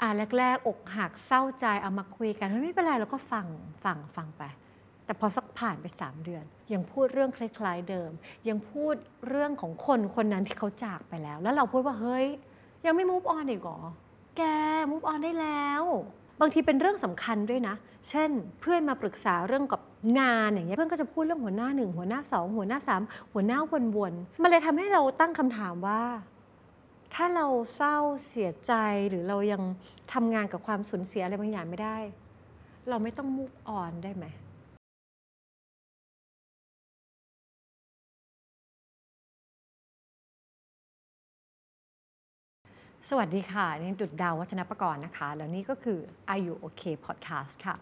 อ่าแรก ๆ อกหักเศร้าใจเอามาคุยกันเฮ้ยไม่เป็นไรเราก็ฟังฟังฟังไป แต่พอสักผ่านไป 3 เดือน ยังพูดเรื่องคล้าย ๆ เดิม ยังพูดเรื่องของคนคนนั้นที่เขาจากไปแล้ว แล้วเราพูดว่าเฮ้ย ยังไม่ move on อีกเหรอแก move on ได้แล้ว บางทีเป็นเรื่องสำคัญด้วยนะ เช่น เพื่อนมาปรึกษาเรื่องกับงานอย่างเงี้ยเพื่อนก็จะพูดเรื่องหัวหน้าหนึ่งหัวหน้าสองหัวหน้าสามหัวหน้าวนๆมันเลยทำให้เราตั้งคำถามว่า ถ้าเราเศร้าเสียใจหรือเรายังทำงานกับความสูญเสียอะไรบางอย่างไม่ได้ เราไม่ต้อง move on ได้ไหมสวัสดีค่ะ นี่จุดดาววัฒนประกรณ์นะคะ แล้วนี่ก็คือ Are You Okay Podcast ค่ะ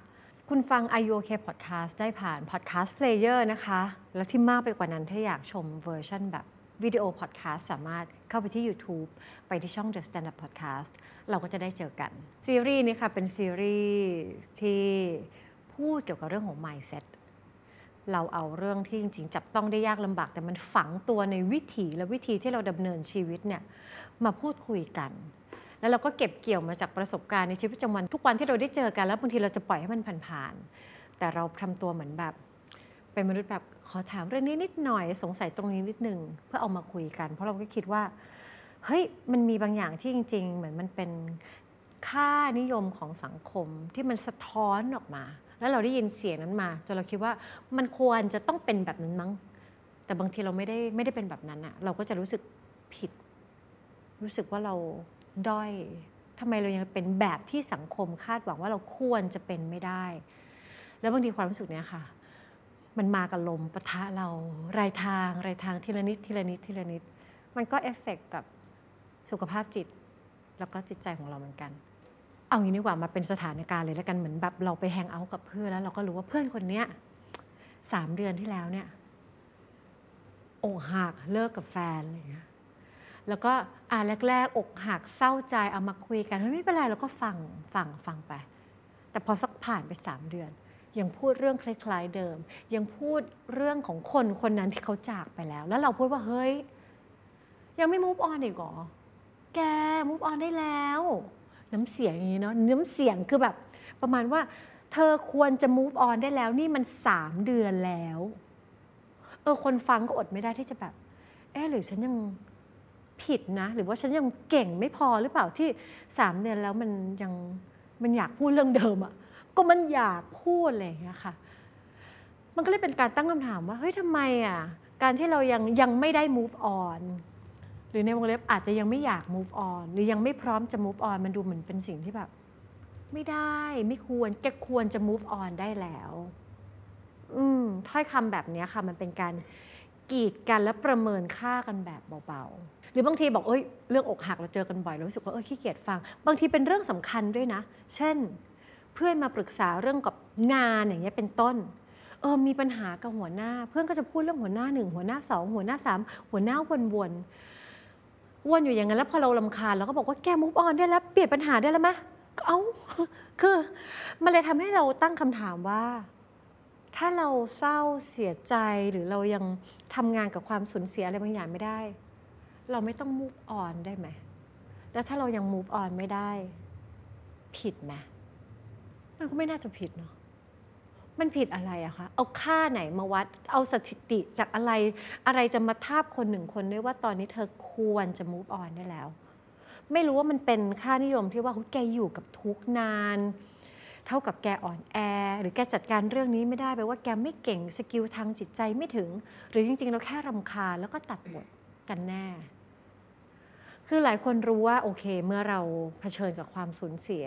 คุณฟัง Are You Okay Podcast ได้ผ่าน Podcast Player นะคะ แล้วที่มากไปกว่านั้นถ้าอยากชมเวอร์ชันแบบ วิดีโอพอดแคสต์สามารถเข้าไปที่ YouTube ไปที่ช่อง The Stand Up Podcast เราก็จะได้เจอกัน ซีรีส์นี้ค่ะเป็นซีรีส์ที่พูดเกี่ยวกับเรื่องของ mindset เราเอาเรื่องที่จริงๆ จับต้องได้ยากลำบาก แต่มันฝังตัวในวิถีและวิธีที่เราดำเนินชีวิตเนี่ยมาพูดคุยกัน แล้วเราก็เก็บเกี่ยวมาจากประสบการณ์ในชีวิตประจำวันทุกวันที่เราได้เจอกันแล้วบางทีเราจะปล่อยให้มันผ่านๆแต่เราทำตัวเหมือนแบบ เป็นมนุษย์แบบ ขอถามเรื่องนี้นิดหน่อยสงสัยตรงนี้นิดหนึ่งเพื่อเอามาคุยกัน เพราะเราก็คิดว่าเฮ้ยมันมีบางอย่างที่จริง ๆ เหมือนมันเป็นค่านิยมของสังคมที่มันสะท้อนออกมา แล้วเราได้ยินเสียงนั้นมาจนเราคิดว่ามันควรจะต้องเป็นแบบนั้นมั้ง แต่บางทีเราไม่ได้ไม่ได้เป็นแบบนั้นอะเราก็จะรู้สึกผิด รู้สึกว่าเราด้อยทำไมเรายังเป็นแบบที่สังคมคาดหวังว่าเราควรจะเป็นไม่ได้ แล้วบางทีความรู้สึกเนี้ยค่ะ มันมากับลมปะทะเรารายทางรายทางทีละนิดทีละนิดทีละนิด มันก็เอฟเฟกกับสุขภาพจิต แล้วก็จิตใจของเราเหมือนกัน เอางี้ดีกว่ามาเป็นสถานการณ์เลยแล้วกันเหมือนแบบเราไปแฮงเอาท์กับเพื่อนแล้วเราก็รู้ว่าเพื่อนคนเนี้ยสามเดือนที่แล้วเนี่ยอกหักเลิกกับแฟนอะไรเงี้ยแล้วก็อ่าแรกๆอกหักเศร้าใจเอามาคุยกันเฮ้ยไม่เป็นไรเราก็ฟังฟังฟังไป แต่พอสักผ่านไปสามเดือน ยังพูดเรื่องคล้ายๆเดิม ยังพูดเรื่องของคนคนนั้นที่เขาจากไปแล้ว แล้วเราพูดว่าเฮ้ย ยังไม่ move on อีกเหรอ แก move on ได้แล้ว น้ำเสียงอย่างนี้เนาะน้ำเสียงคือแบบ ประมาณว่า เธอควรจะ move on ได้แล้ว นี่มันสามเดือนแล้ว เออคนฟังก็อดไม่ได้ที่จะแบบ เออหรือฉันยังผิดนะ หรือว่าฉันยังเก่งไม่พอหรือเปล่าที่สามเดือนแล้วมันยังมันอยากพูดเรื่องเดิมอะ่ะ ก็มันอยากพูดอะไรอย่างเงี้ยค่ะ มันก็เลยเป็นการตั้งคำถามว่าเฮ้ยทำไมอะการที่เรายังยังไม่ได้ move on หรือในวงเล็บอาจจะยังไม่อยาก move on หรือยังไม่พร้อมจะ move on มันดูเหมือนเป็นสิ่งที่แบบ ไม่ได้ไม่ควรแกควรจะ move on ได้แล้ว อืมถ้อยคำแบบนี้ค่ะ มันเป็นการกีดกันและประเมินค่ากันแบบเบาๆ หรือบางทีบอกเอ้ยเรื่องอกหักเราเจอกันบ่อยเรารู้สึกว่าเออขี้เกียจฟัง บางทีเป็นเรื่องสำคัญด้วยนะ เช่น เพื่อนมาปรึกษาเรื่องกับงานอย่างเงี้ยเป็นต้นเออมีปัญหากับหัวหน้า เพื่อนก็จะพูดเรื่องหัวหน้าหนึ่งหัวหน้าสองหัวหน้าสามหัวหน้าวนๆวนอยู่อย่างนั้นแล้วพอเราลำคาญเราก็บอกว่าแกมุฟออนได้แล้ว เปลี่ยนปัญหาได้แล้วไหมเอ้าคือมันเลยทำให้เราตั้งคำถามว่า ถ้าเราเศร้าเสียใจหรือเรายังทำงานกับความสูญเสียอะไรบางอย่างไม่ได้ เราไม่ต้อง move on ได้ไหม แล้วถ้าเรายัง move on ไม่ได้ ผิดไหม มันก็ไม่น่าจะผิดเนาะมันผิดอะไรอะคะ เอาค่าไหนมาวัด เอาสถิติจากอะไร อะไรจะมาทาบคนหนึ่งคนได้ว่าตอนนี้เธอควรจะ move on ได้แล้ว ไม่รู้ว่ามันเป็นค่านิยมที่ว่าแกอยู่กับทุกนาน เท่ากับแกอ่อนแอ หรือแกจัดการเรื่องนี้ไม่ได้แปลว่าแกไม่เก่ง skill ทางจิตใจไม่ถึง หรือจริงๆ เราแค่รำคาญแล้วก็ตัดบทกันแน่ คือหลายคนรู้ว่าโอเค เมื่อเราเผชิญกับความสูญเสีย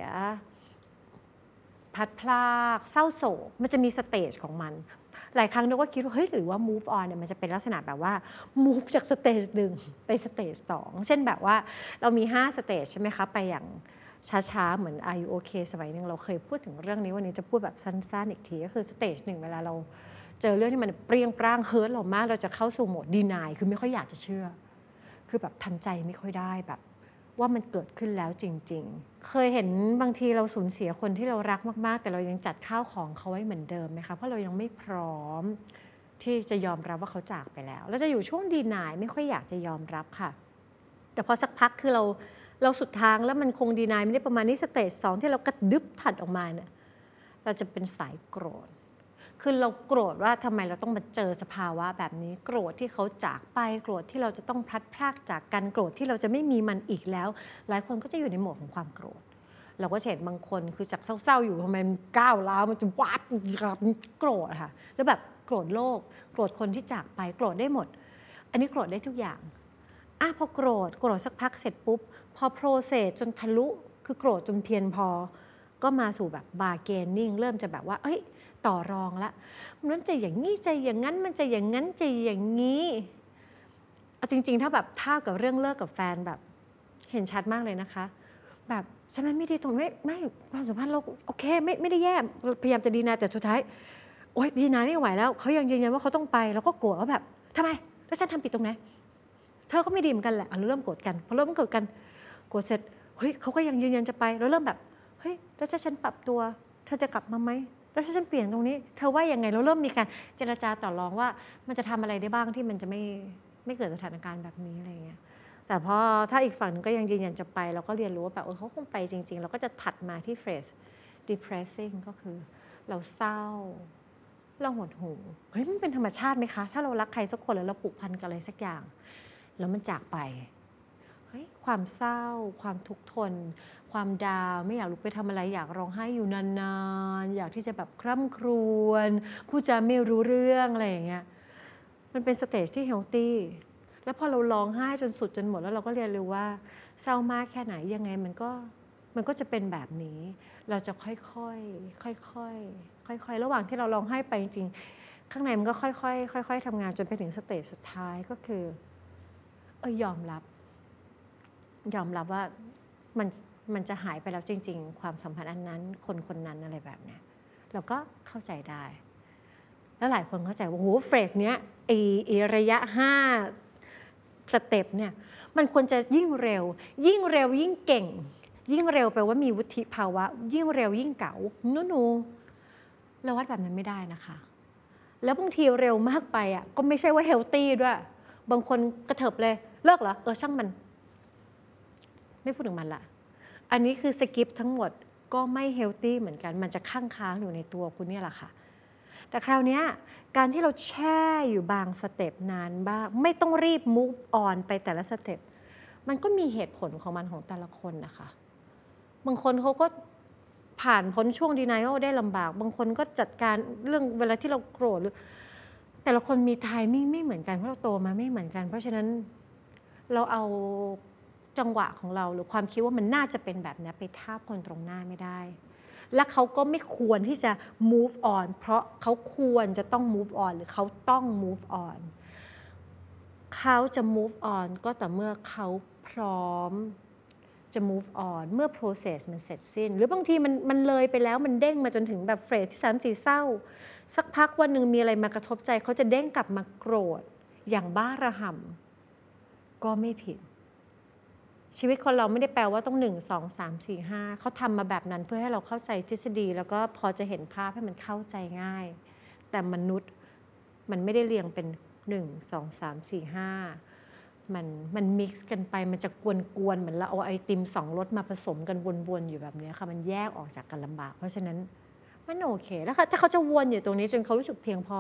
พลัดพรากเศร้าโศก มันจะมี stage ของมัน หลายครั้งเราก็คิดว่าเฮ้ยหรือว่า move on เนี่ยมันจะเป็นลักษณะแบบว่า move จาก stage หนึ่งไป stage สองเช่นแบบว่าเรามี5 stage ใช่ไหมคะไปอย่างช้าๆ เหมือน Are you okay สมัยหนึ่งเราเคยพูดถึงเรื่องนี้วันนี้จะพูดแบบสั้นๆ อีกที ก็คือ stage หนึ่งเวลาเราเจอเรื่องที่มันเปรี้ยงปร้าง hurt เรามาก เราจะเข้าสู่โหมด deny คือไม่ค่อยอยากจะเชื่อ คือแบบทำใจไม่ค่อยได้แบบ ว่ามันเกิดขึ้นแล้วจริง ๆ เคยเห็นบางทีเราสูญเสียคนที่เรารักมาก ๆ แต่เรายังจัดข้าวของเขาไว้เหมือนเดิมไหมคะเพราะเรายังไม่พร้อมที่จะยอมรับว่าเขาจากไปแล้วเราจะอยู่ช่วง deny ไม่ค่อยอยากจะยอมรับค่ะ แต่พอสักพักคือเราเราสุดทางแล้วมันคงดีนายไม่ได้ประมาณนี้สเตจสองที่เรากระดึบถัดออกมาเนี่ยเราจะเป็นสายโกรธ คือเราโกรธว่าทำไมเราต้องมาเจอสภาวะแบบนี้ โกรธที่เขาจากไป โกรธที่เราจะต้องพลัดพรากจากกัน โกรธที่เราจะไม่มีมันอีกแล้ว หลายคนก็จะอยู่ในโหมดของความโกรธ เราก็เห็นบางคนคือจากเศร้าๆอยู่ทำไมมันก้าวร้าวมันจะวัดโกรธค่ะ แล้วแบบโกรธโลก โกรธคนที่จากไปโกรธได้หมด อันนี้โกรธได้ทุกอย่างอะพอโกรธโกรธสักพักเสร็จปุ๊บ พอโปรเซสจนทะลุคือโกรธจนเพียงพอ ก็มาสู่แบบบาร์เกนนิ่งเริ่มจะแบบว่าเอ้ย ต่อรองละมันจะอย่างนี้จะอย่างนั้นมันจะอย่างนั้นจะอย่างนี้เอาจริง ๆ ถ้าแบบท่ากับเรื่องเลิกกับแฟนแบบ เห็นชัดมากเลยนะคะ แบบฉันไม่ดีตรงไม่ไม่ความสัมพันธ์เราโอเคไม่ไม่ได้แย่พยายามจะดีนาแต่สุดท้ายโอ๊ยดีนาไม่ไหวแล้วเขายังยืนยันว่าเขาต้องไปแล้วก็โกรธว่าแบบทำไมแล้วฉันทำผิดตรงไหนเธอก็ไม่ดีเหมือนกันแหละเราเริ่มโกรธกันพอเริ่มโกรธกันโกรธเสร็จเฮ้ยเขาก็ยังยืนยันจะไป แล้วเริ่มแบบเฮ้ยแล้วถ้าฉันปรับตัว เธอจะกลับมาไหม แล้วถ้าฉันเปลี่ยนตรงนี้ เธอว่ายังไงเราเริ่มมีการเจรจาต่อรองว่า มันจะทำอะไรได้บ้างที่มันจะไม่ไม่เกิดสถานการณ์แบบนี้อะไรเงี้ยแต่พอถ้าอีกฝั่งนึงก็ยังยืนยันจะไป เราก็เรียนรู้ว่าแบบเออเขาคงไปจริง ๆ เราก็จะถัดมาที่เฟส depressing ก็คือ เราเศร้า เราหดหู่เฮ้ยมันเป็นธรรมชาติไหมคะ ถ้าเรารักใครสักคนแล้วเราผูกพันกับอะไรสักอย่าง แล้วมันจากไป เฮ้ยความเศร้า ความทุกข์ทน ความ down ไม่อยากลุกไปทำอะไรอยากร้องไห้อยู่นานๆ อยากที่จะแบบคร่ำครวญพูดจาไม่รู้เรื่องอะไรอย่างเงี้ยมันเป็น stage ที่ healthy แล้วพอเราร้องไห้จนสุดจนหมดแล้วเราก็เรียนรู้ว่าเศร้ามากแค่ไหนยังไงมันก็มันก็จะเป็นแบบนี้ เราจะค่อยๆค่อยๆค่อยๆระหว่างที่เราร้องไห้ไปจริงๆข้างในมันก็ค่อยๆค่อยๆทำงานจนไปถึงสเตจสุดท้ายก็คือเออยอมรับ ยอมรับว่ามันมันจะหายไปแล้วจริง ๆ ความสัมพันธ์อันนั้น คนคนนั้นอะไรแบบเนี้ยเราก็เข้าใจได้ แล้วหลายคนเข้าใจว่าโหเฟสเนี้ยไอระยะห้า step เนี่ยมันควรจะยิ่งเร็ว ยิ่งเร็วยิ่งเก่ง ยิ่งเร็วแปลว่ามีวุฒิภาวะ ยิ่งเร็วยิ่งเก๋า no no เราวัดแบบนั้นไม่ได้นะคะ แล้วบางทีเร็วมากไปอะก็ไม่ใช่ว่า healthy ด้วย บางคนกระเถิบเลย เลิกเหรอ เออช่างมัน ไม่พูดถึงมันละอันนี้คือ skip ทั้งหมดก็ไม่ healthy เหมือนกัน มันจะค้างค้างอยู่ในตัวคุณเนี่ยแหละค่ะ แต่คราวนี้การที่เราแช่อยู่บางสเต็ปนานบ้าง ไม่ต้องรีบ move on ไปแต่ละสเต็ปมันก็มีเหตุผลของมันของแต่ละคนนะคะ บางคนเขาก็ผ่านพ้นช่วง denial ได้ลำบาก บางคนก็จัดการเรื่องเวลาที่เราโกรธหรือ แต่ละคนมี timing ไม่เหมือนกันเพราะเราโตมาไม่เหมือนกัน เพราะฉะนั้นเราเอา จังหวะของเราหรือความคิดว่ามันน่าจะเป็นแบบนี้ไปทาบคนตรงหน้าไม่ได้ และเขาก็ไม่ควรที่จะ move on เพราะเขาควรจะต้อง move on หรือเขาต้อง move on เขาจะ move on ก็แต่เมื่อเขาพร้อมจะ move on เมื่อ process มันเสร็จสิ้น หรือบางทีมันมันเลยไปแล้วมันเด้งมาจนถึงแบบเฟรสที่สามสีเศร้า สักพักวันหนึ่งมีอะไรมากระทบใจ เขาจะเด้งกลับมาโกรธ อย่างบ้าระห่ำก็ไม่ผิด ชีวิตคนเราไม่ได้แปลว่าต้องหนึ่งสองสามสี่ห้าเขาทำมาแบบนั้นเพื่อให้เราเข้าใจทฤษฎี แล้วก็พอจะเห็นภาพให้มันเข้าใจง่าย แต่มนุษย์มันไม่ได้เรียงเป็นหนึ่งสองสามสี่ห้ามันมันมิกซ์กันไปมันจะกวนๆเหมือนเราเอาไอติมสองรสมาผสมกันวนๆอยู่แบบนี้ค่ะมันแยกออกจากกันลำบาก เพราะฉะนั้นมันโอเคแล้วถ้าเขาจะวนอยู่ตรงนี้จนเขารู้สึกเพียงพอ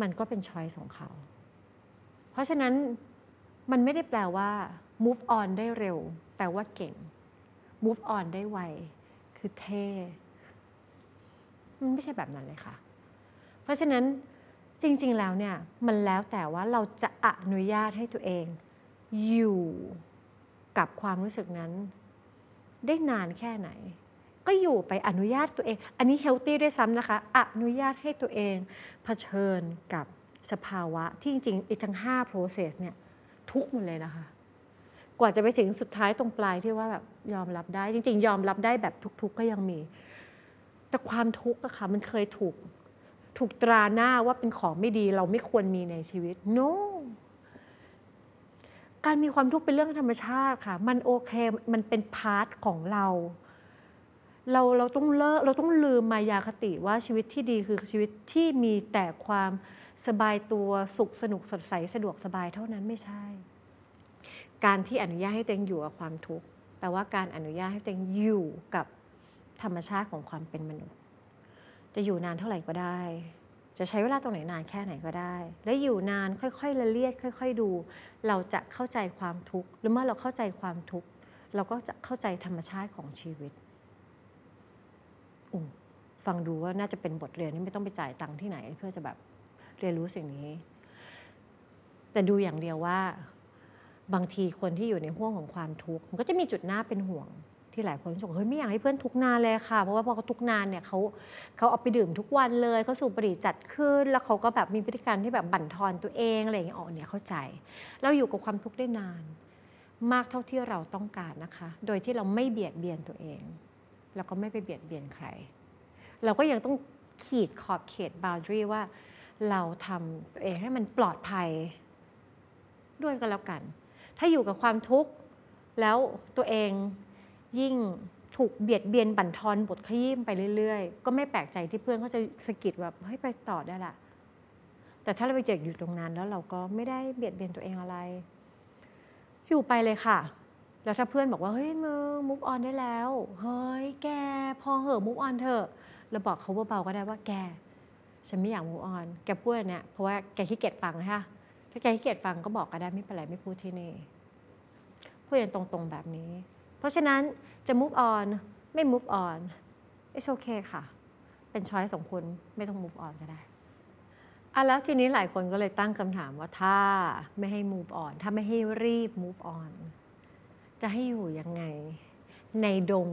มันก็เป็นช้อยของเขา เพราะฉะนั้น มันไม่ได้แปลว่า move on ได้เร็ว แปลว่าเก่ง move on ได้ไว คือเท่ มันไม่ใช่แบบนั้นเลยค่ะ เพราะฉะนั้นจริง ๆ แล้วเนี่ย มันแล้วแต่ว่าเราจะอนุญาตให้ตัวเอง อยู่กับความรู้สึกนั้น ได้นานแค่ไหน ก็อยู่ไปอนุญาตตัวเอง อันนี้เฮลตี้ด้วยซ้ำนะคะ อนุญาตให้ตัวเองเผชิญกับสภาวะที่จริงๆอีกทั้ง5 process เนี่ย ทุกหมดเลยนะคะ กว่าจะไปถึงสุดท้ายตรงปลายที่ว่าแบบยอมรับได้ จริง ๆ ยอมรับได้แบบทุก ๆ ก็ยังมี แต่ความทุกข์อะค่ะมันเคยถูกถูกตราหน้าว่าเป็นของไม่ดีเราไม่ควรมีในชีวิต no การมีความทุกข์เป็นเรื่องธรรมชาติค่ะ มันโอเค มันเป็นพาร์ทของเรา เราเราต้องเลิกเราต้องลืมมายาคติว่าชีวิตที่ดีคือชีวิตที่มีแต่ความ สบายตัวสุขสนุกสดใสสะดวกสบายเท่านั้นไม่ใช่ การที่อนุญาตให้ตัวเองอยู่กับความทุกข์แปลว่าการอนุญาตให้ตัวเองอยู่กับธรรมชาติของความเป็นมนุษย์ จะอยู่นานเท่าไหร่ก็ได้ จะใช้เวลาตรงไหนนานแค่ไหนก็ได้ และอยู่นานค่อยๆละเลียดค่อย ๆดู เราจะเข้าใจความทุกข์หรือเมื่อเราเข้าใจความทุกข์เราก็จะเข้าใจธรรมชาติของชีวิตฟังดูว่าน่าจะเป็นบทเรียนที่ไม่ต้องไปจ่ายตังค์ที่ไหน เพื่อจะแบบ เรียนรู้สิ่งนี้ แต่ดูอย่างเดียวว่า บางทีคนที่อยู่ในห่วงของความทุกข์มันก็จะมีจุดหน้าเป็นห่วง ที่หลายคนบอกเฮ้ยไม่อยากให้เพื่อนทุกนานเลยค่ะ เพราะว่าพอเขาทุกนานเนี่ยเขาเขาเอาไปดื่มทุกวันเลยเขาสูบบุหรี่จัดขึ้น แล้วเขาก็แบบมีพฤติกรรมที่แบบบั่นทอนตัวเองอะไรอย่างเงี้ยอ๋อเนี่ยเข้าใจ เราอยู่กับความทุกข์ได้นาน มากเท่าที่เราต้องการนะคะ โดยที่เราไม่เบียดเบียนตัวเองแล้วก็ไม่ไปเบียดเบียนใคร เราก็ยังต้องขีดขอบเขตบาวดรีว่า เราทำตัวเองให้มันปลอดภัยด้วยก็แล้วกัน ถ้าอยู่กับความทุกข์แล้วตัวเองยิ่งถูกเบียดเบียนบั่นทอนบทขยี้ไปเรื่อยๆ ก็ไม่แปลกใจที่เพื่อนเขาจะสะกิดแบบเฮ้ยไปต่อได้ละแต่ถ้าเราไปเจ็บอยู่ตรงนั้น แล้วเราก็ไม่ได้เบียดเบียนตัวเองอะไร อยู่ไปเลยค่ะ แล้วถ้าเพื่อนบอกว่าเฮ้ยมึงมุกออนได้แล้ว เฮ้ยแกพอเหอะมุกออนเถอะเราบอกเขาเบาๆก็ได้ว่าแก ฉันไม่อยากมุกออนแกพูดเนี่ยเพราะว่าแกขี้เกียจฟังนะคะถ้าแกขี้เกียจฟังก็บอกก็ได้ไม่เป็นไรไม่พูดที่นี่พูดอย่างตรงๆแบบนี้ เพราะฉะนั้นจะ move on ไม่ move on it's okay ค่ะ เป็นช้อยสองคนไม่ต้อง move on ก็ได้อะแล้วทีนี้หลายคนก็เลยตั้งคำถามว่าถ้าไม่ให้ move on ถ้าไม่ให้รีบ move on จะให้อยู่ยังไง ในดง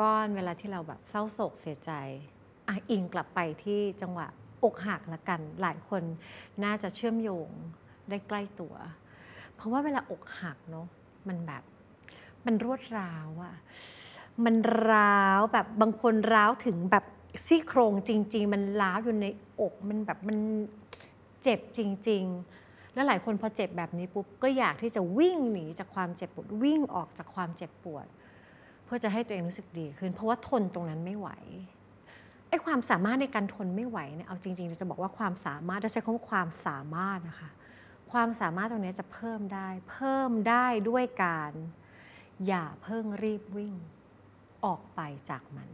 ก้อนเวลาที่เราแบบเศร้าโศกเสียใจ อะอิงกลับไปที่จังหวะอกหักละกัน หลายคนน่าจะเชื่อมโยงได้ใกล้ตัว เพราะว่าเวลาอกหักเนาะมันแบบมันรวดร้าวอะมันร้าวแบบบางคนร้าวถึงแบบซี่โครงจริง ๆ มันร้าวอยู่ในอกมันแบบมันเจ็บจริง ๆ แล้วหลายคนพอเจ็บแบบนี้ปุ๊บก็อยากที่จะวิ่งหนีจากความเจ็บปวดวิ่งออกจากความเจ็บปวด เพื่อจะให้ตัวเองรู้สึกดีขึ้น เพราะว่าทนตรงนั้นไม่ไหว ไอ้ความสามารถในการทนไม่ไหวเนี่ยเอาจริงๆจะบอกว่าความสามารถจะใช้คำว่าความสามารถนะคะ ความสามารถตรงนี้จะเพิ่มได้ เพิ่มได้ด้วยการ อย่าเพิ่งรีบวิ่งออกไปจากมัน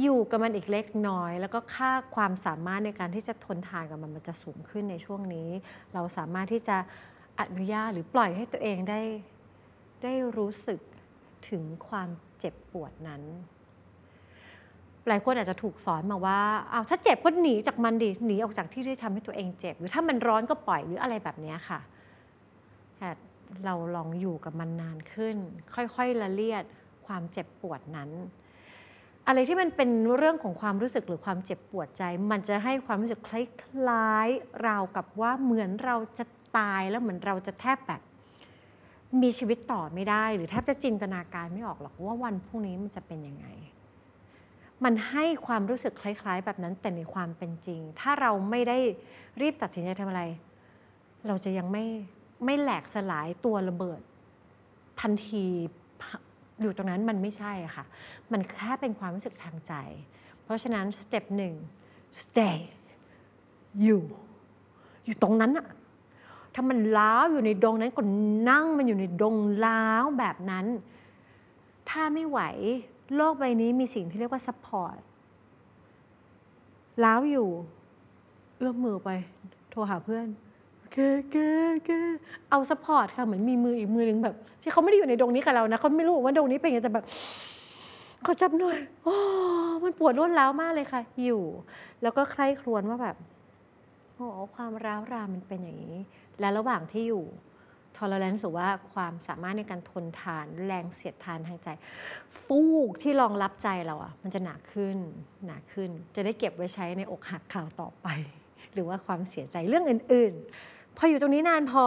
อยู่กับมันอีกเล็กน้อย แล้วก็ค่าความสามารถในการที่จะทนทานกับมันมันจะสูงขึ้นในช่วงนี้ เราสามารถที่จะอนุญาตหรือปล่อยให้ตัวเองได้ได้รู้สึกถึงความเจ็บปวดนั้น หลายคนอาจจะถูกสอนมาว่าเอาถ้าเจ็บก็หนีจากมันดิหนีออกจากที่ที่ทำให้ตัวเองเจ็บ หรือถ้ามันร้อนก็ปล่อยหรืออะไรแบบนี้ค่ะแต่เราลองอยู่กับมันนานขึ้น ค่อยๆละเลียดความเจ็บปวดนั้น อะไรที่มันเป็นเรื่องของความรู้สึกหรือความเจ็บปวดใจ มันจะให้ความรู้สึกคล้ายๆราวกับว่าเหมือนเราจะตายแล้วเหมือนเราจะแทบแบบมีชีวิตต่อไม่ได้ หรือแทบจะจินตนาการไม่ออกหรอกว่าวันพรุ่งนี้มันจะเป็นยังไง มันให้ความรู้สึกคล้าย ๆ แบบนั้นแต่ในความเป็นจริง ถ้าเราไม่ได้รีบตัดสินใจทำอะไร เราจะยังไม่ไม่แหลกสลายตัวระเบิด ทันทีอยู่ตรงนั้นมันไม่ใช่ค่ะ มันแค่เป็นความรู้สึกทางใจ เพราะฉะนั้นสเต็ปหนึ่ง stay อยู่ อยู่ตรงนั้นอะถ้ามันร้าวอยู่ในดงนั้นก็นั่งมันอยู่ในดงร้าวแบบนั้น ถ้าไม่ไหว โลกใบนี้มีสิ่งที่เรียกว่า support ล้าวอยู่ เอื้อมมือไป โทรหาเพื่อนแกแกแกเอาสปอร์ตค่ะเหมือนมีมืออีกมือหนึ่งแบบ ที่เขาไม่ได้อยู่ในดงนี้กับเรานะเขาไม่รู้ว่าดงนี้เป็นยังไงแต่แบบเขาจับหน่อยโอ้มันปวดรวดร้าวมากเลยค่ะ อยู่ แล้วก็ใคร่ครวญว่าแบบโอ้ความร้าวรามันเป็นอย่างนี้ และระหว่างที่อยู่ ทอร์เรนส์หรือว่าความสามารถในการทนทานแรงเสียดทานทางใจ ฟูกที่รองรับใจเราอะมันจะหนาขึ้นหนาขึ้น จะได้เก็บไว้ใช้ในอกหักข่าวต่อไป หรือว่าความเสียใจเรื่องอื่น ๆ พออยู่ตรงนี้นานพอ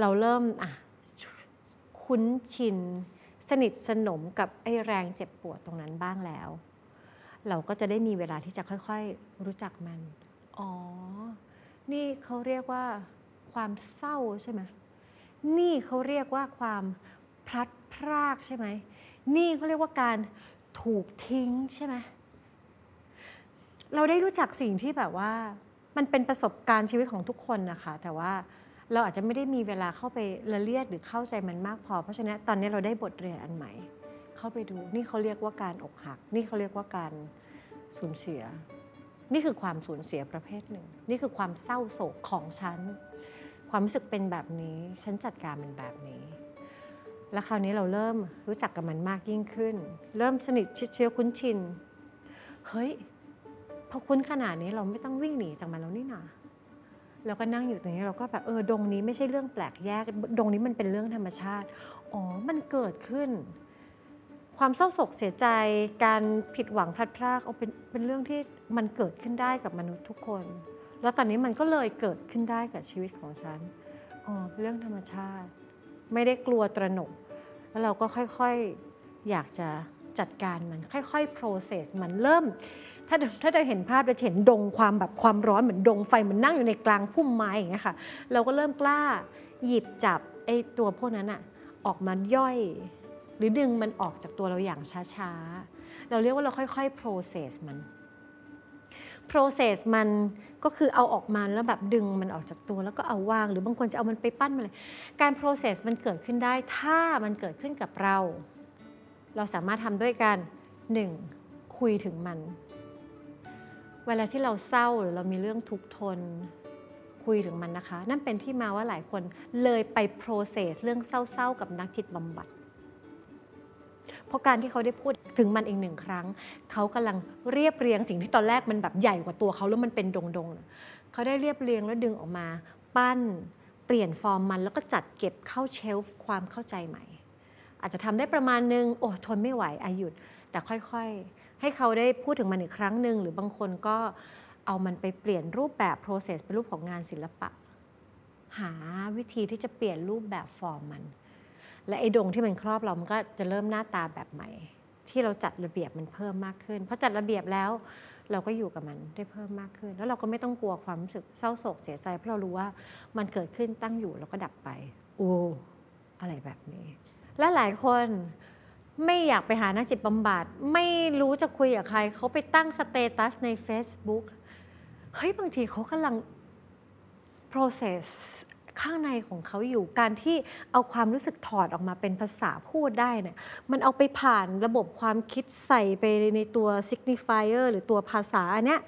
เราเริ่มอะคุ้นชิน สนิทสนมกับไอ้แรงเจ็บปวดตรงนั้นบ้างแล้ว เราก็จะได้มีเวลาที่จะค่อยๆรู้จักมัน อ๋อ นี่เขาเรียกว่าความเศร้าใช่ไหม นี่เขาเรียกว่าความพลัดพรากใช่ไหม นี่เขาเรียกว่าการถูกทิ้งใช่ไหม เราได้รู้จักสิ่งที่แบบว่า มันเป็นประสบการณ์ชีวิตของทุกคนนะคะ แต่ว่าเราอาจจะไม่ได้มีเวลาเข้าไปละเลียดหรือเข้าใจมันมากพอ เพราะฉะนั้นตอนนี้เราได้บทเรียนอันใหม่ เข้าไปดู นี่เขาเรียกว่าการอกหัก นี่เขาเรียกว่าการสูญเสีย นี่คือความสูญเสียประเภทหนึ่ง นี่คือความเศร้าโศกของฉัน ความรู้สึกเป็นแบบนี้ ฉันจัดการมันแบบนี้ แล้วคราวนี้เราเริ่มรู้จักกับมันมากยิ่งขึ้น เริ่มสนิทชิดเชื้อคุ้นชิน เฮ้ยพอคุ้นขนาดนี้เราไม่ต้องวิ่งหนีจากมันแล้วนี่นาเราก็นั่งอยู่ตรงนี้เราก็แบบเออดงนี้ไม่ใช่เรื่องแปลกแยก ดงนี้มันเป็นเรื่องธรรมชาติ อ๋อ มันเกิดขึ้น ความเศร้าโศกเสียใจ การผิดหวังพลัดพรากเอาเป็นเป็นเรื่องที่มันเกิดขึ้นได้กับมนุษย์ทุกคน แล้วตอนนี้มันก็เลยเกิดขึ้นได้กับชีวิตของฉันอ๋อเรื่องธรรมชาติ ไม่ได้กลัวตระหนก แล้วเราก็ค่อยๆอยากจะจัดการมันค่อยๆ process มันเริ่ม ถ้าถ้าเราเห็นภาพเราจะเห็นดงความแบบความร้อนเหมือนดงไฟเหมือนนั่งอยู่ในกลางพุ่มไม้อย่างเงี้ยค่ะ เราก็เริ่มกล้าหยิบจับไอ้ตัวพวกนั้นอะออกมาย่อย หรือดึงมันออกจากตัวเราอย่างช้าๆ เราเรียกว่าเราค่อยๆ process มัน process มันก็คือเอาออกมาแล้วแบบดึงมันออกจากตัวแล้วก็เอาวาง หรือบางคนจะเอามันไปปั้นมาเลยการ process มันเกิดขึ้นได้ถ้ามันเกิดขึ้นกับเรา เราสามารถทำด้วยกันหนึ่งคุยถึงมัน เวลาที่เราเศร้าหรือเรามีเรื่องทุกข์ทนคุยถึงมันนะคะ นั่นเป็นที่มาว่าหลายคนเลยไป process เรื่องเศร้าๆกับนักจิตบำบัด เพราะการที่เขาได้พูดถึงมันอีกหนึ่งครั้ง เขากำลังเรียบเรียงสิ่งที่ตอนแรกมันแบบใหญ่กว่าตัวเขาแล้วมันเป็นดงๆ เขาได้เรียบเรียงแล้วดึงออกมา ปั้น เปลี่ยนฟอร์มมันแล้วก็จัดเก็บเข้าเชลฟ์ความเข้าใจใหม่ อาจจะทำได้ประมาณนึงโอ้ทนไม่ไหวอายุด แต่ค่อยๆ ให้เขาได้พูดถึงมันอีกครั้งหนึ่งหรือบางคนก็เอามันไปเปลี่ยนรูปแบบ process เป็นรูปของงานศิลปะ หาวิธีที่จะเปลี่ยนรูปแบบฟอร์มมัน และไอ้ดงที่มันครอบเรามันก็จะเริ่มหน้าตาแบบใหม่ ที่เราจัดระเบียบมันเพิ่มมากขึ้นเพอจัดระเบียบแล้วเราก็อยู่กับมันได้เพิ่มมากขึ้น แล้วเราก็ไม่ต้องกลัวความรู้สึกเศร้าโศกเสียใจเพราะเรารู้ว่ามันเกิดขึ้นตั้งอยู่แล้วก็ดับไป โอ้อะไรแบบนี้ และหลายคนไม่อยากไปหานักจิตบำบัดไม่รู้จะคุยกับใครเขาไปตั้งสเตตัสใน Facebook เฮ้ยบางทีเขากำลัง process ข้างในของเขาอยู่ การที่เอาความรู้สึกถอดออกมาเป็นภาษาพูดได้เนี่ยมันเอาไปผ่านระบบความคิดใส่ไปในตัว signifier หรือตัวภาษาอันเนี้ย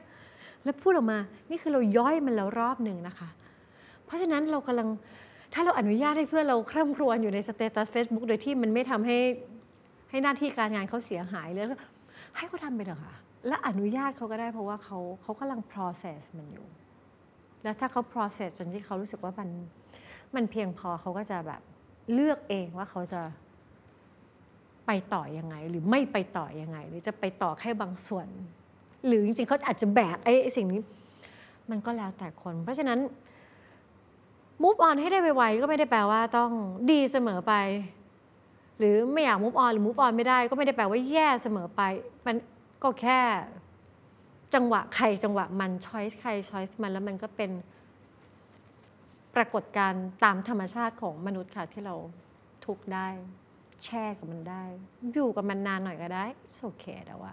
แล้วพูดออกมานี่คือเราย่อยมันแล้วรอบหนึ่งนะคะ เพราะฉะนั้นเรากำลังถ้าเราอนุญาตให้เพื่อนเราคร่ำครวญอยู่ในสเตตัส Facebook โดยที่มันไม่ทำให้ให้หน้าที่การงานเขาเสียหายเลยให้เขาทำไปเถอะค่ะ และอนุญาตเขาก็ได้เพราะว่าเขาเขากำลัง process มันอยู่ แล้วถ้าเขา process จนที่เขารู้สึกว่ามัน มันเพียงพอเขาก็จะแบบเลือกเองว่าเขาจะไปต่อยังไง หรือไม่ไปต่อยังไง หรือจะไปต่อแค่บางส่วน หรือจริงๆเขาอาจจะแบกไอ้สิ่งนี้ มันก็แล้วแต่คน เพราะฉะนั้น move on ให้ได้ไวๆก็ไม่ได้แปลว่าต้องดีเสมอไป หรือไม่อยาก move on หรือ move on ไม่ได้ ก็ไม่ได้แปลว่าแย่เสมอไป มันก็แค่จังหวะใครจังหวะมัน choice ใคร choice มันแล้วมันก็เป็น ปรากฏการณ์ตามธรรมชาติของมนุษย์ค่ะที่เราทุกได้ แช่กับมันได้ อยู่กับมันนานหน่อยก็ได้ โอเคแต่ว่า